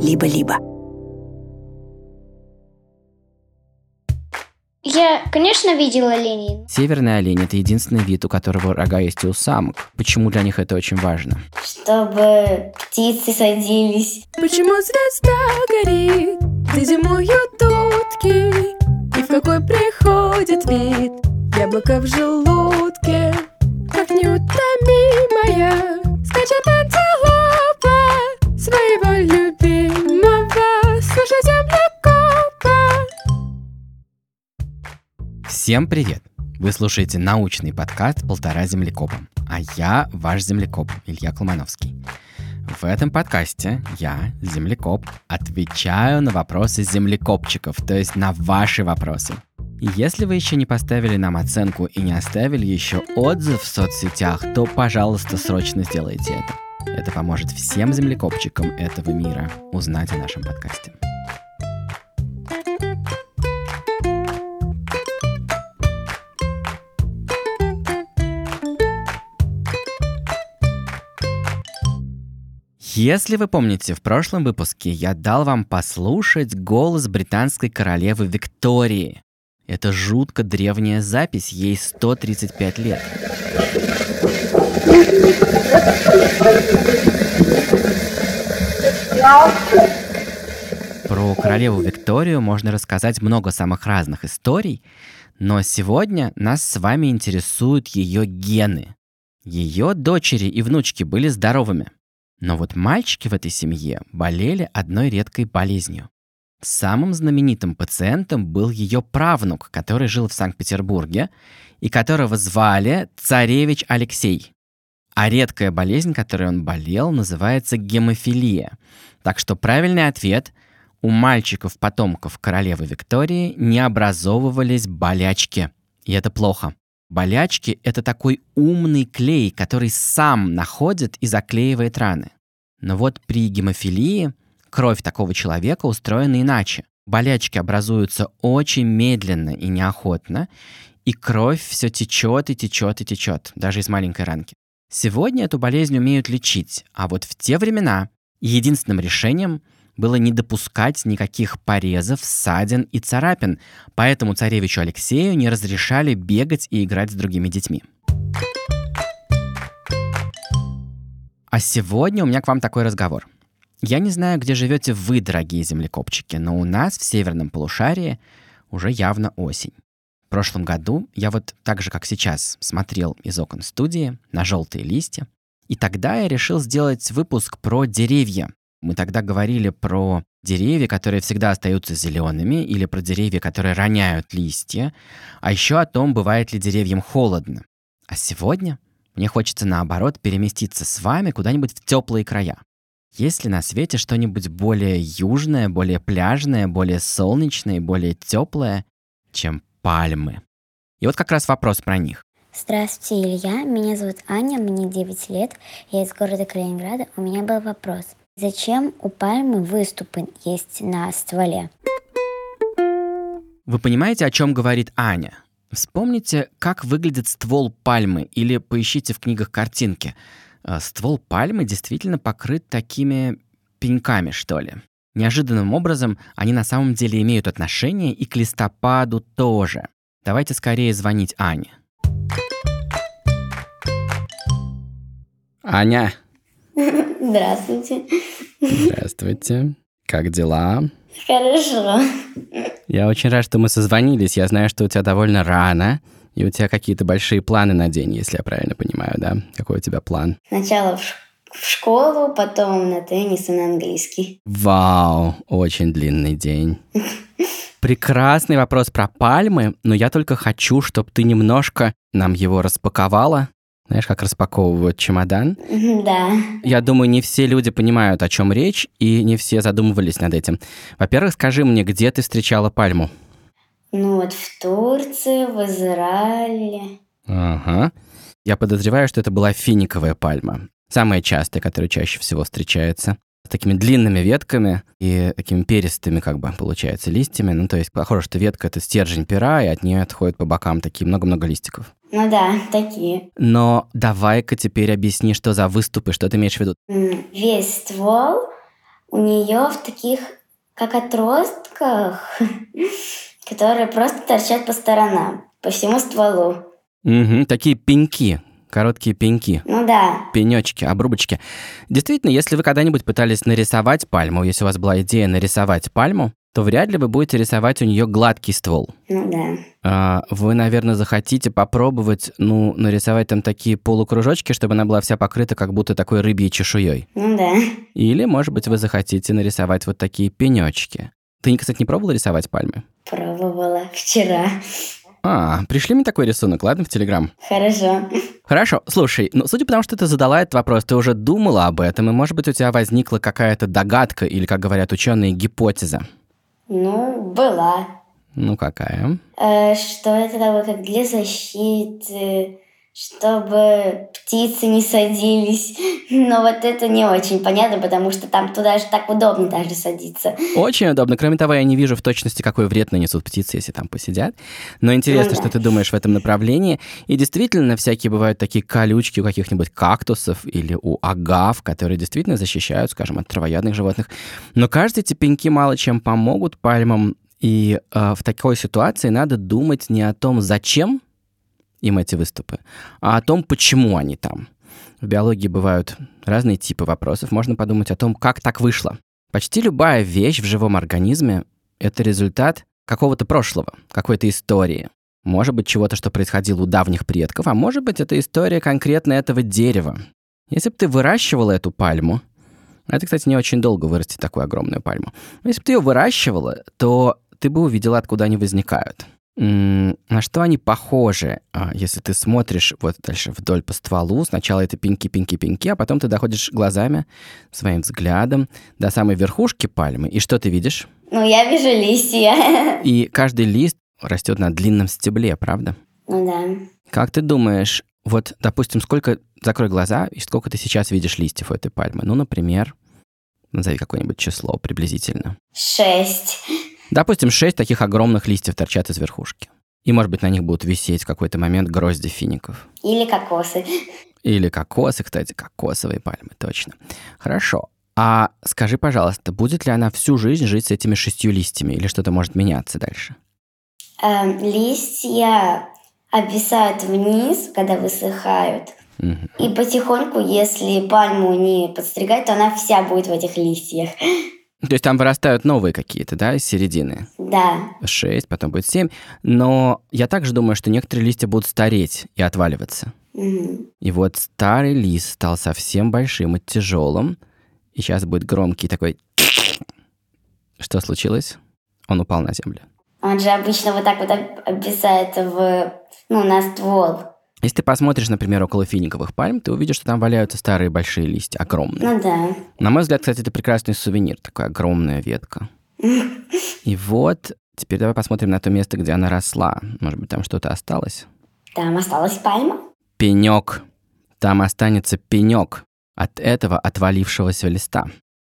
либо-либо. Я, конечно, видела оленей. Северный олень – это единственный вид, у которого рога есть и у самок. Почему для них это очень важно? Чтобы птицы садились. Почему звезда горит, где зимуют утки? И в какой приходит вид яблоко в желудке? Как неутомимая Всем привет! Вы слушаете научный подкаст «Полтора землекопа», а я ваш землекоп Илья Колмановский. В этом подкасте я, землекоп, отвечаю на вопросы землекопчиков, то есть на ваши вопросы. Если вы еще не поставили нам оценку и не оставили еще отзыв в соцсетях, то, пожалуйста, срочно сделайте это. Это поможет всем землекопчикам этого мира узнать о нашем подкасте. Если вы помните, в прошлом выпуске я дал вам послушать голос британской королевы Виктории. Это жутко древняя запись, ей 135 лет. Про королеву Викторию можно рассказать много самых разных историй, но сегодня нас с вами интересуют ее гены. Ее дочери и внучки были здоровыми, но вот мальчики в этой семье болели одной редкой болезнью. Самым знаменитым пациентом был ее правнук, который жил в Санкт-Петербурге и которого звали царевич Алексей. А редкая болезнь, которой он болел, называется гемофилия. Так что правильный ответ – у мальчиков-потомков королевы Виктории не образовывались болячки. И это плохо. Болячки – это такой умный клей, который сам находит и заклеивает раны. Но вот при гемофилии кровь такого человека устроена иначе. Болячки образуются очень медленно и неохотно, и кровь все течет и течет и течет, даже из маленькой ранки. Сегодня эту болезнь умеют лечить, а вот в те времена единственным решением было не допускать никаких порезов, ссадин и царапин, поэтому царевичу Алексею не разрешали бегать и играть с другими детьми. А сегодня у меня к вам такой разговор. Я не знаю, где живете вы, дорогие землекопчики, но у нас в северном полушарии уже явно осень. В прошлом году я вот так же, как сейчас, смотрел из окон студии на желтые листья, и тогда я решил сделать выпуск про деревья, мы тогда говорили про деревья, которые всегда остаются зелеными, или про деревья, которые роняют листья, а еще о том, бывает ли деревьям холодно. А сегодня мне хочется, наоборот, переместиться с вами куда-нибудь в теплые края. Есть ли на свете что-нибудь более южное, более пляжное, более солнечное, более теплое, чем пальмы? И вот как раз вопрос про них. Здравствуйте, Илья. Меня зовут Аня, мне 9 лет. Я из города Калининграда. У меня был вопрос. Зачем у пальмы выступы есть на стволе? Вы понимаете, о чем говорит Аня? Вспомните, как выглядит ствол пальмы, или поищите в книгах картинки. Э, ствол пальмы действительно покрыт такими пеньками, что ли. Неожиданным образом они на самом деле имеют отношение и к листопаду тоже. Давайте скорее звонить Ане. Аня, Здравствуйте. Здравствуйте. Как дела? Хорошо. Я очень рад, что мы созвонились. Я знаю, что у тебя довольно рано, и у тебя какие-то большие планы на день, если я правильно понимаю, да? Какой у тебя план? Сначала в, в школу, потом на теннис и на английский. Вау, очень длинный день. Прекрасный вопрос про пальмы, но я только хочу, чтобы ты немножко нам его распаковала. Знаешь, как распаковывают чемодан? Да. Я думаю, не все люди понимают, о чем речь, и не все задумывались над этим. Во-первых, скажи мне, где ты встречала пальму? Ну вот в Турции, в Израиле. Ага. Я подозреваю, что это была финиковая пальма. Самая частая, которая чаще всего встречается. Такими длинными ветками и такими перистыми, как бы, получается, листьями. Ну, то есть, похоже, что ветка — это стержень пера, и от нее отходят по бокам такие много-много листиков. Ну да, такие. Но давай-ка теперь объясни, что за выступы, что ты имеешь в виду. Весь ствол У нее в таких, как отростках, которые просто торчат по сторонам, по всему стволу. Угу, такие пеньки, короткие пеньки. Ну да. Пенечки, обрубочки. Действительно, если вы когда-нибудь пытались нарисовать пальму, если у вас была идея нарисовать пальму, то вряд ли вы будете рисовать у нее гладкий ствол. Ну да. А, вы, наверное, захотите попробовать, ну, нарисовать там такие полукружочки, чтобы она была вся покрыта как будто такой рыбьей чешуей. Ну да. Или, может быть, вы захотите нарисовать вот такие пенечки. Ты, кстати, не пробовала рисовать пальмы? Пробовала вчера. А, пришли мне такой рисунок, ладно, в Телеграм? Хорошо. Хорошо, слушай, ну, судя по тому, что ты задала этот вопрос, ты уже думала об этом, и, может быть, у тебя возникла какая-то догадка, или, как говорят ученые, гипотеза. Ну, была. Ну, какая? Э, что это такое, как для защиты, чтобы птицы не садились. Но вот это не очень понятно, потому что там туда же так удобно даже садиться. Очень удобно. Кроме того, я не вижу в точности, какой вред нанесут птицы, если там посидят. Но интересно, Ну да. что ты думаешь в этом направлении. И действительно, всякие бывают такие колючки у каких-нибудь кактусов или у агав, которые действительно защищают, скажем, от травоядных животных. Но кажется, эти пеньки мало чем помогут пальмам. И э, в такой ситуации надо думать не о том, зачем им эти выступы, а о том, почему они там. В биологии бывают разные типы вопросов. Можно подумать о том, как так вышло. Почти любая вещь в живом организме — это результат какого-то прошлого, какой-то истории. Может быть, чего-то, что происходило у давних предков, а может быть, это история конкретно этого дерева. Если бы ты выращивала эту пальму, это, кстати, не очень долго вырастить такую огромную пальму. Если бы ты ее выращивала, то ты бы увидела, откуда они возникают. На что они похожи, а, если ты смотришь вот дальше вдоль по стволу, сначала это пеньки, пеньки, пеньки, а потом ты доходишь глазами, своим взглядом до самой верхушки пальмы, и что ты видишь? Ну, я вижу листья. И каждый лист растет на длинном стебле, правда? Ну да. Как ты думаешь, вот, допустим, сколько, закрой глаза, и сколько ты сейчас видишь листьев у этой пальмы? Ну, например, назови какое-нибудь число приблизительно. Шесть. Допустим, шесть таких огромных листьев торчат из верхушки. И, может быть, на них будут висеть в какой-то момент грозди фиников. Или кокосы. Или кокосы, кстати, кокосовые пальмы, точно. Хорошо. А скажи, пожалуйста, будет ли она всю жизнь жить с этими шестью листьями, или что-то может меняться дальше? Эм, листья обвисают вниз, когда высыхают. Мгм. И потихоньку, если пальму не подстригать, то она вся будет в этих листьях. То есть там вырастают новые какие-то, да, из середины? Да. Шесть, потом будет семь. Но я также думаю, что некоторые листья будут стареть и отваливаться. Мгм. И вот старый лист стал совсем большим и тяжелым. И сейчас будет громкий такой... Что случилось? Он упал на землю. Он же обычно вот так вот об- обвисает в, ну, на ствол. Если ты посмотришь, например, около финиковых пальм, ты увидишь, что там валяются старые большие листья, огромные. Ну да. На мой взгляд, кстати, это прекрасный сувенир, такая огромная ветка. И вот, теперь давай посмотрим на то место, где она росла. Может быть, там что-то осталось? Там осталась пальма. Пенек. Там останется пенек от этого отвалившегося листа.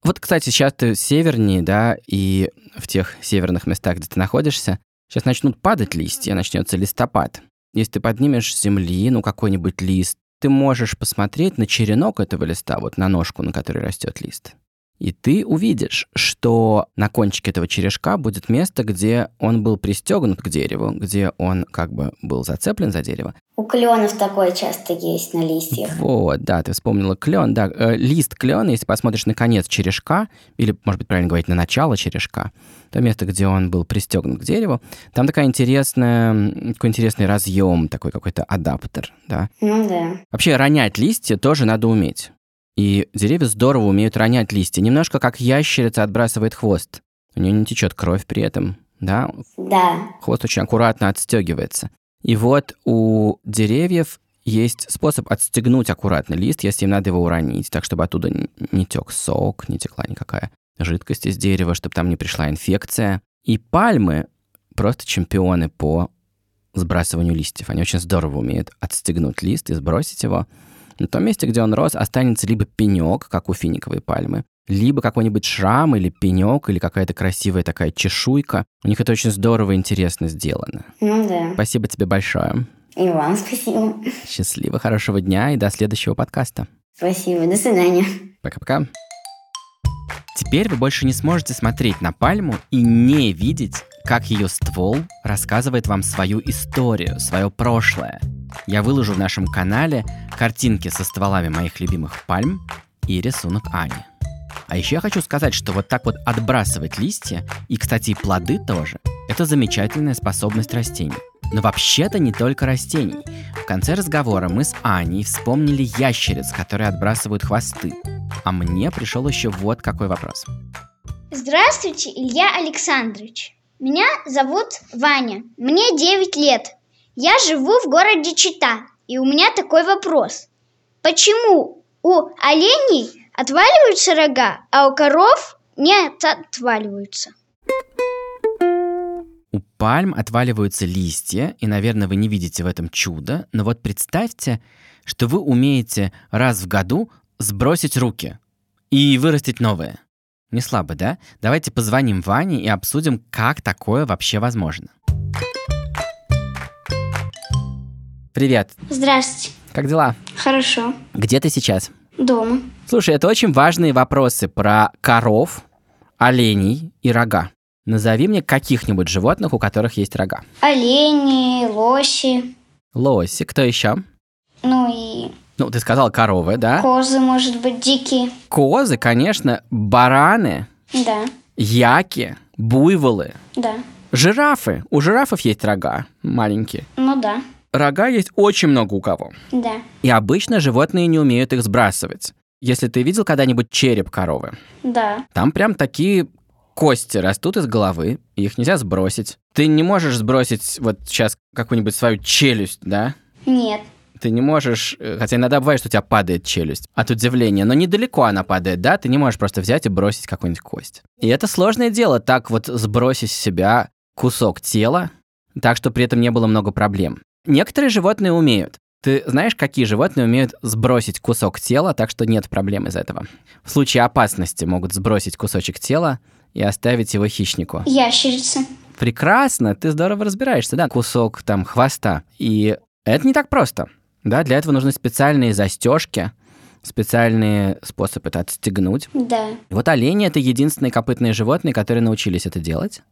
Вот, кстати, сейчас ты севернее, да, и в тех северных местах, где ты находишься, сейчас начнут падать листья, начнется листопад. Если ты поднимешь с земли, ну, какой-нибудь лист, ты можешь посмотреть на черенок этого листа, вот на ножку, на которой растет лист. И ты увидишь, что на кончике этого черешка будет место, где он был пристегнут к дереву, где он как бы был зацеплен за дерево. У кленов такое часто есть на листьях. Вот, да, ты вспомнила клен, да, э, лист клена, если посмотришь на конец черешка, или, может быть, правильно говорить, на начало черешка, то место, где он был пристегнут к дереву, там такая интересная, такой интересный разъем, такой какой-то адаптер, да. Ну да. Вообще ронять листья тоже надо уметь. И деревья здорово умеют ронять листья. Немножко как ящерица отбрасывает хвост. У нее не течет кровь при этом, да, Да. хвост очень аккуратно отстегивается. И вот у деревьев есть способ отстегнуть аккуратно лист, если им надо его уронить, так чтобы оттуда не тек сок, не текла никакая жидкость из дерева, чтобы там не пришла инфекция. И пальмы просто чемпионы по сбрасыванию листьев. Они очень здорово умеют отстегнуть лист и сбросить его. На том месте, где он рос, останется либо пенек, как у финиковой пальмы, либо какой-нибудь шрам или пенек, или какая-то красивая такая чешуйка. У них это очень здорово и интересно сделано. Ну да. Спасибо тебе большое. И вам спасибо. Счастливо, хорошего дня и до следующего подкаста. Спасибо. До свидания. Пока-пока. Теперь вы больше не сможете смотреть на пальму и не видеть, как ее ствол рассказывает вам свою историю, свое прошлое. Я выложу в нашем канале картинки со стволами моих любимых пальм и рисунок Ани. А еще я хочу сказать, что вот так вот отбрасывать листья, и, кстати, и плоды тоже, это замечательная способность растений. Но вообще-то не только растений. В конце разговора мы с Аней вспомнили ящериц, которые отбрасывают хвосты. А мне пришел еще вот какой вопрос. Здравствуйте, Илья Александрович. Меня зовут Ваня. Мне 9 лет. Я живу в городе Чита. И у меня такой вопрос. Почему у оленей отваливаются рога, а у коров не отваливаются? У пальм отваливаются листья, и, наверное, вы не видите в этом чудо, но вот представьте, что вы умеете раз в году сбросить руки и вырастить новые. Не слабо, да? Давайте позвоним Ване и обсудим, как такое вообще возможно. Привет. Здравствуйте. Как дела? Хорошо. Где ты сейчас? Дома. Слушай, это очень важные вопросы про коров, оленей и рога. Назови мне каких-нибудь животных, у которых есть рога. Олени, лоси, Лоси, кто еще? ну и Ну, ты сказал коровы, да? козы, может быть, дикие. Козы, конечно, бараны, Да, яки, буйволы, да. жирафы. У жирафов есть рога маленькие. Ну да, Рога есть очень много у кого. да. И обычно животные не умеют их сбрасывать. Если ты видел когда-нибудь череп коровы, Да, там прям такие кости растут из головы, их нельзя сбросить. Ты не можешь сбросить вот сейчас какую-нибудь свою челюсть, да? нет, Ты не можешь, э, хотя иногда бывает, что у тебя падает челюсть от удивления, но недалеко она падает, да? Ты не можешь просто взять и бросить какую-нибудь кость. И это сложное дело, так вот сбросить с себя кусок тела, так что при этом не было много проблем. Некоторые животные умеют. Ты знаешь, какие животные умеют сбросить кусок тела, так что нет проблем из этого? В случае опасности могут сбросить кусочек тела и оставить его хищнику. ящерицы. Прекрасно, ты здорово разбираешься, да, кусок там хвоста. И это не так просто. Да, для этого нужны специальные застежки, специальные способы это отстегнуть. Да, вот олени это единственные копытные животные, которые научились это делать.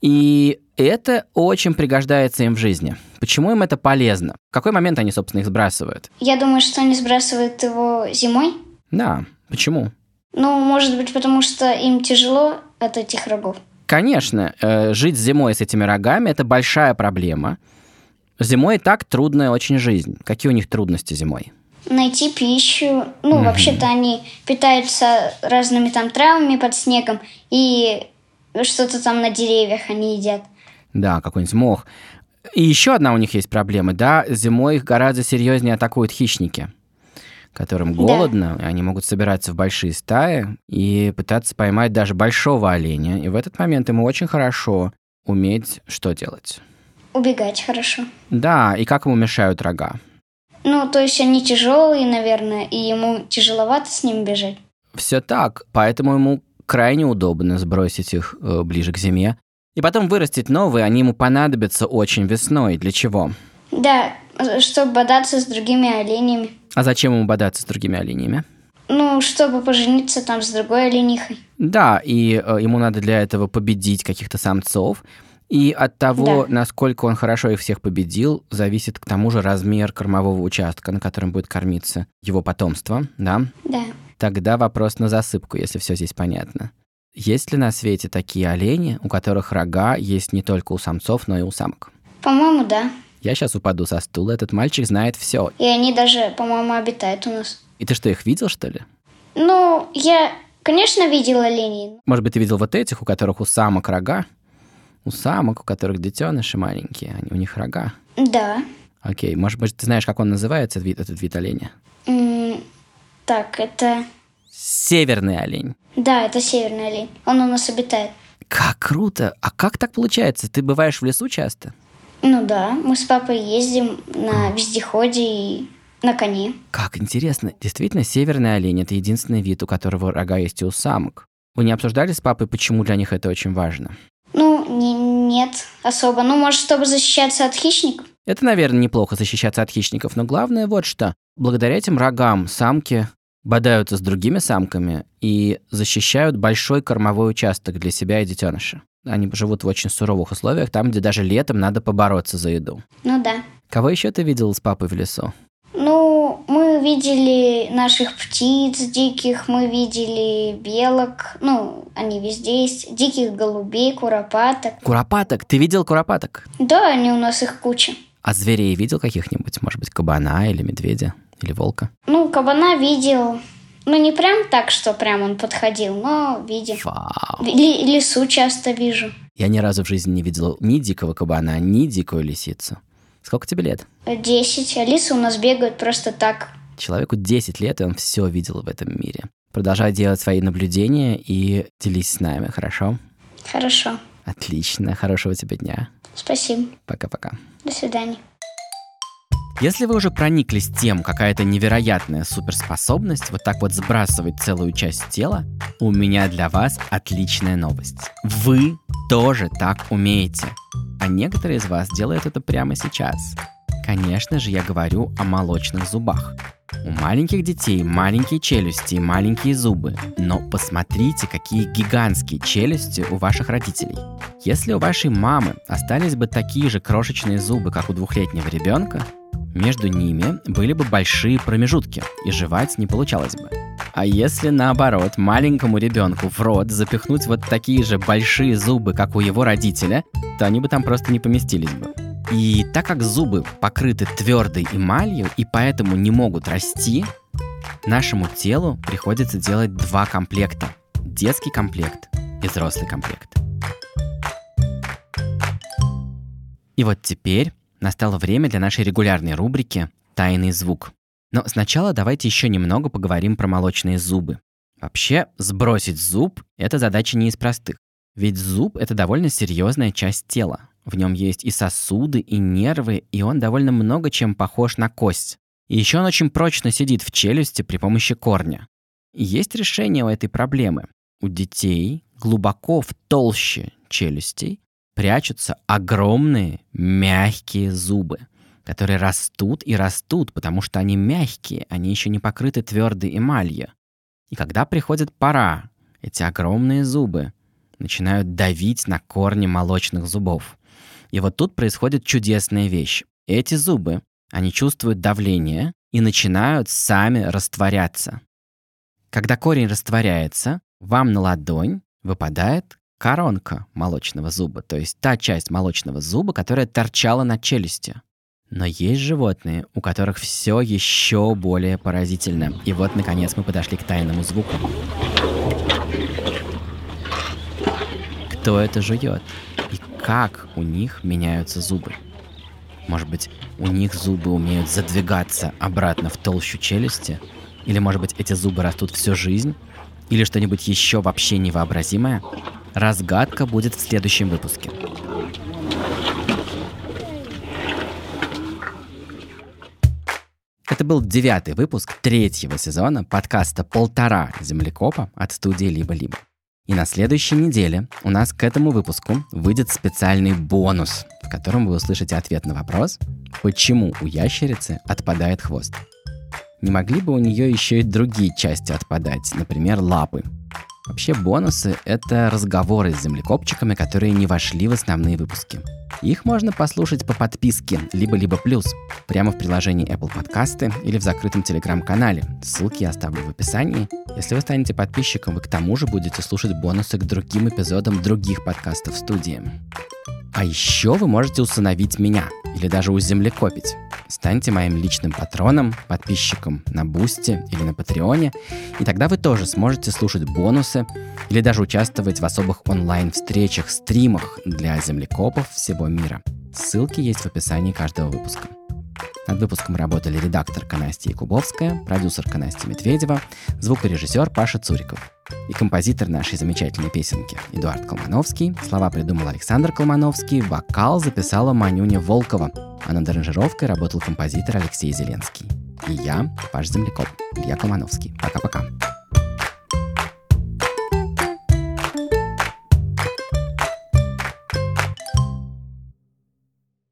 И это очень пригождается им в жизни. Почему им это полезно? В какой момент они, собственно, их сбрасывают? я думаю, что они сбрасывают его зимой. Да, почему? Ну, может быть, потому что им тяжело от этих рогов. Конечно, э, жить зимой с этими рогами это большая проблема. Зимой и так трудная очень жизнь. Какие у них трудности зимой? Найти пищу. Ну, вообще-то они питаются разными там травами под снегом и что-то там на деревьях они едят. Да, какой-нибудь мох. И еще одна у них есть проблема, да, зимой их гораздо серьезнее атакуют хищники, которым голодно, и они могут собираться в большие стаи и пытаться поймать даже большого оленя. И в этот момент ему очень хорошо уметь что делать. Убегать хорошо. Да, и как ему мешают рога? Ну, то есть они тяжелые, наверное, и ему тяжеловато с ним бежать. Все так, поэтому ему крайне удобно сбросить их э, ближе к зиме. И потом вырастить новые, они ему понадобятся очень весной. Для чего? Да, чтобы бодаться с другими оленями. А зачем ему бодаться с другими оленями? Ну, чтобы пожениться там с другой оленихой. Да, и э, ему надо для этого победить каких-то самцов. И от того, Да. насколько он хорошо их всех победил, зависит к тому же размер кормового участка, на котором будет кормиться его потомство, да? Да. Тогда вопрос на засыпку, если все здесь понятно. Есть ли на свете такие олени, у которых рога есть не только у самцов, но и у самок? По-моему, да. Я сейчас упаду со стула, этот мальчик знает все. И они даже, по-моему, обитают у нас. И ты что, их видел, что ли? Ну, я, конечно, видела оленей. Может быть, ты видел вот этих, у которых у самок рога? У самок, у которых детеныши маленькие, они, у них рога. Да. Окей, может быть, ты знаешь, как он называется, этот вид, этот вид оленя? М, Так, это... Северный олень. Да, это северный олень. Он у нас обитает. Как круто! А как так получается? Ты бываешь в лесу часто? Ну да, мы с папой ездим на вездеходе и на коне. Как интересно. Действительно, северный олень – это единственный вид, у которого рога есть и у самок. Вы не обсуждали с папой, почему для них это очень важно? Ну, не, нет, особо. Ну, может, чтобы защищаться от хищников? Это, наверное, неплохо защищаться от хищников, но главное вот что. Благодаря этим рогам самки бодаются с другими самками и защищают большой кормовой участок для себя и детеныша. Они живут в очень суровых условиях, там, где даже летом надо побороться за еду. Ну да. Кого еще ты видел с папой в лесу? Видели наших птиц диких, мы видели белок, ну, они везде есть, диких голубей, куропаток. Куропаток? Ты видел куропаток? Да, они у нас их куча. А зверей видел каких-нибудь? Может быть, кабана или медведя? Или волка? Ну, кабана видел. Ну, не прям так, что прям он подходил, но видел. Вау. Ли- лису часто вижу. Я ни разу в жизни не видел ни дикого кабана, ни дикую лисицу. Сколько тебе лет? Десять. А лисы у нас бегают просто так. Человеку 10 лет, и он все видел в этом мире. Продолжай делать свои наблюдения и делись с нами, хорошо? Хорошо. Отлично, хорошего тебе дня. Спасибо. Пока-пока. До свидания. Если вы уже прониклись тем, какая это невероятная суперспособность вот так вот сбрасывать целую часть тела, у меня для вас отличная новость. Вы тоже так умеете. А некоторые из вас делают это прямо сейчас. Конечно же, я говорю о молочных зубах. У маленьких детей маленькие челюсти и маленькие зубы, но посмотрите, какие гигантские челюсти у ваших родителей. Если у вашей мамы остались бы такие же крошечные зубы, как у двухлетнего ребенка, между ними были бы большие промежутки, и жевать не получалось бы. А если наоборот, маленькому ребенку в рот запихнуть вот такие же большие зубы, как у его родителя, то они бы там просто не поместились бы. И так как зубы покрыты твердой эмалью и поэтому не могут расти, нашему телу приходится делать два комплекта. Детский комплект и взрослый комплект. И вот теперь настало время для нашей регулярной рубрики «Тайный звук». Но сначала давайте еще немного поговорим про молочные зубы. Вообще, сбросить зуб – это задача не из простых. Ведь зуб – это довольно серьезная часть тела. В нем есть и сосуды, и нервы, и он довольно много чем похож на кость. И еще он очень прочно сидит в челюсти при помощи корня. Есть решение у этой проблемы. У детей глубоко в толще челюстей прячутся огромные мягкие зубы, которые растут и растут, потому что они мягкие, они еще не покрыты твердой эмалью. И когда приходит пора, эти огромные зубы начинают давить на корни молочных зубов. И вот тут происходит чудесная вещь. Эти зубы, они чувствуют давление и начинают сами растворяться. Когда корень растворяется, вам на ладонь выпадает коронка молочного зуба, то есть та часть молочного зуба, которая торчала на челюсти. Но есть животные, у которых все еще более поразительно. И вот, наконец, мы подошли к тайному звуку. Кто это жует? Как у них меняются зубы? Может быть, у них зубы умеют задвигаться обратно в толщу челюсти? Или, может быть, эти зубы растут всю жизнь? Или что-нибудь еще вообще невообразимое? Разгадка будет в следующем выпуске. Это был девятый выпуск третьего сезона подкаста «Полтора землекопа» от студии «Либо-либо». И на следующей неделе у нас к этому выпуску выйдет специальный бонус, в котором вы услышите ответ на вопрос, почему у ящерицы отпадает хвост. Не могли бы у нее еще и другие части отпадать, например, лапы? Вообще бонусы — это разговоры с землекопчиками, которые не вошли в основные выпуски. Их можно послушать по подписке «Либо-либо плюс» прямо в приложении Apple Podcasts или в закрытом телеграм-канале. Ссылки я оставлю в описании. Если вы станете подписчиком, вы к тому же будете слушать бонусы к другим эпизодам других подкастов студии. А еще вы можете усыновить меня или даже уземлекопить. Станьте моим личным патроном, подписчиком на Бусти или на Патреоне, и тогда вы тоже сможете слушать бонусы или даже участвовать в особых онлайн-встречах, стримах для землекопов всего мира. Ссылки есть в описании каждого выпуска. Над выпуском работали редакторка Настя Якубовская, продюсерка Настя Медведева, звукорежиссер Паша Цуриков и композитор нашей замечательной песенки Эдуард Колмановский. Слова придумал Александр Колмановский, вокал записала Манюня Волкова, а над аранжировкой работал композитор Алексей Зеленский. И я, ваш землекоп, Илья Колмановский. Пока-пока.